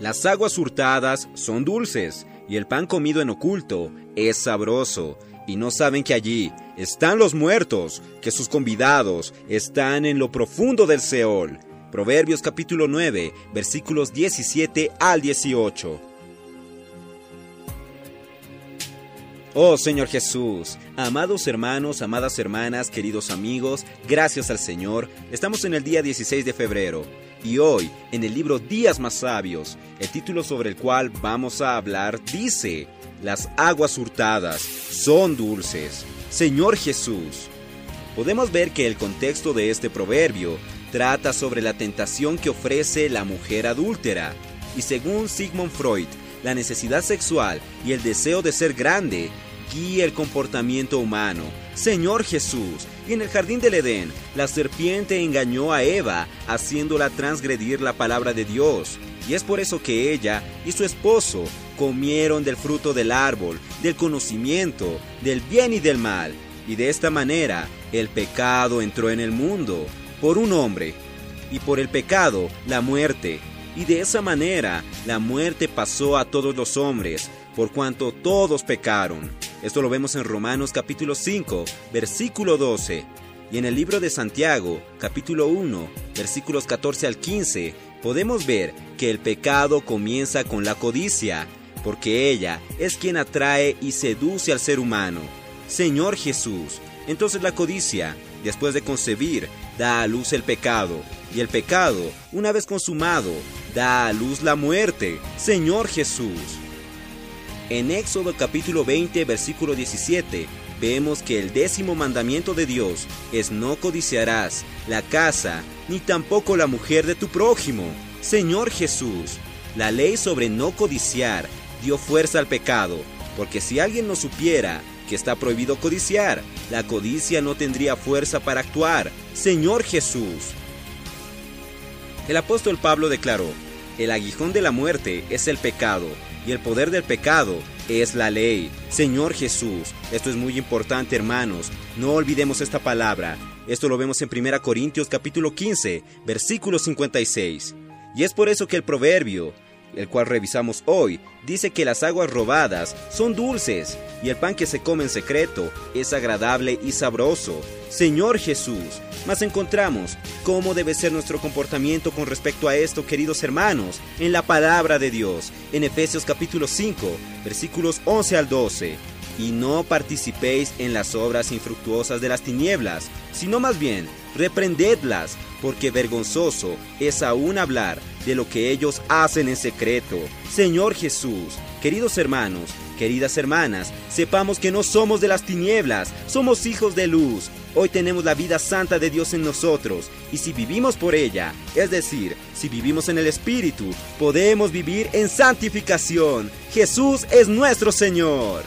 Las aguas hurtadas son dulces, y el pan comido en oculto es sabroso, y no saben que allí están los muertos, que sus convidados están en lo profundo del Seol. Proverbios capítulo 9, versículos 17 al 18. Oh Señor Jesús, amados hermanos, amadas hermanas, queridos amigos, gracias al Señor, estamos en el día 16 de febrero y hoy en el libro Días más sabios, el título sobre el cual vamos a hablar dice, las aguas hurtadas son dulces. Señor Jesús, podemos ver que el contexto de este proverbio trata sobre la tentación que ofrece la mujer adúltera. Y según Sigmund Freud, la necesidad sexual y el deseo de ser grande guía el comportamiento humano. Señor Jesús, y en el jardín del Edén, la serpiente engañó a Eva, haciéndola transgredir la palabra de Dios. Y es por eso que ella y su esposo comieron del fruto del árbol, del conocimiento, del bien y del mal. Y de esta manera el pecado entró en el mundo, por un hombre, y por el pecado la muerte y de esa manera la muerte pasó a todos los hombres, por cuanto todos pecaron. Esto lo vemos en Romanos capítulo 5, versículo 12. Y en el libro de Santiago, capítulo 1, versículos 14 al 15, podemos ver que el pecado comienza con la codicia, porque ella es quien atrae y seduce al ser humano. Señor Jesús, entonces la codicia, después de concebir, da a luz el pecado, y el pecado, una vez consumado, da a luz la muerte. Señor Jesús. En Éxodo capítulo 20, versículo 17, vemos que el décimo mandamiento de Dios es no codiciarás la casa, ni tampoco la mujer de tu prójimo. Señor Jesús, la ley sobre no codiciar dio fuerza al pecado, porque si alguien no supiera que está prohibido codiciar, la codicia no tendría fuerza para actuar. Señor Jesús, el apóstol Pablo declaró, el aguijón de la muerte es el pecado, y el poder del pecado es la ley. Señor Jesús, esto es muy importante hermanos, no olvidemos esta palabra. Esto lo vemos en 1 Corintios capítulo 15, versículo 56. Y es por eso que el proverbio el cual revisamos hoy, dice que las aguas robadas son dulces y el pan que se come en secreto es agradable y sabroso. Señor Jesús, mas encontramos cómo debe ser nuestro comportamiento con respecto a esto, queridos hermanos, en la palabra de Dios, en Efesios capítulo 5, versículos 11 al 12. Y no participéis en las obras infructuosas de las tinieblas, sino más bien reprendedlas, porque vergonzoso es aún hablar de lo que ellos hacen en secreto. Señor Jesús, queridos hermanos, queridas hermanas, sepamos que no somos de las tinieblas, somos hijos de luz. Hoy tenemos la vida santa de Dios en nosotros, y si vivimos por ella, es decir, si vivimos en el Espíritu, podemos vivir en santificación. Jesús es nuestro Señor.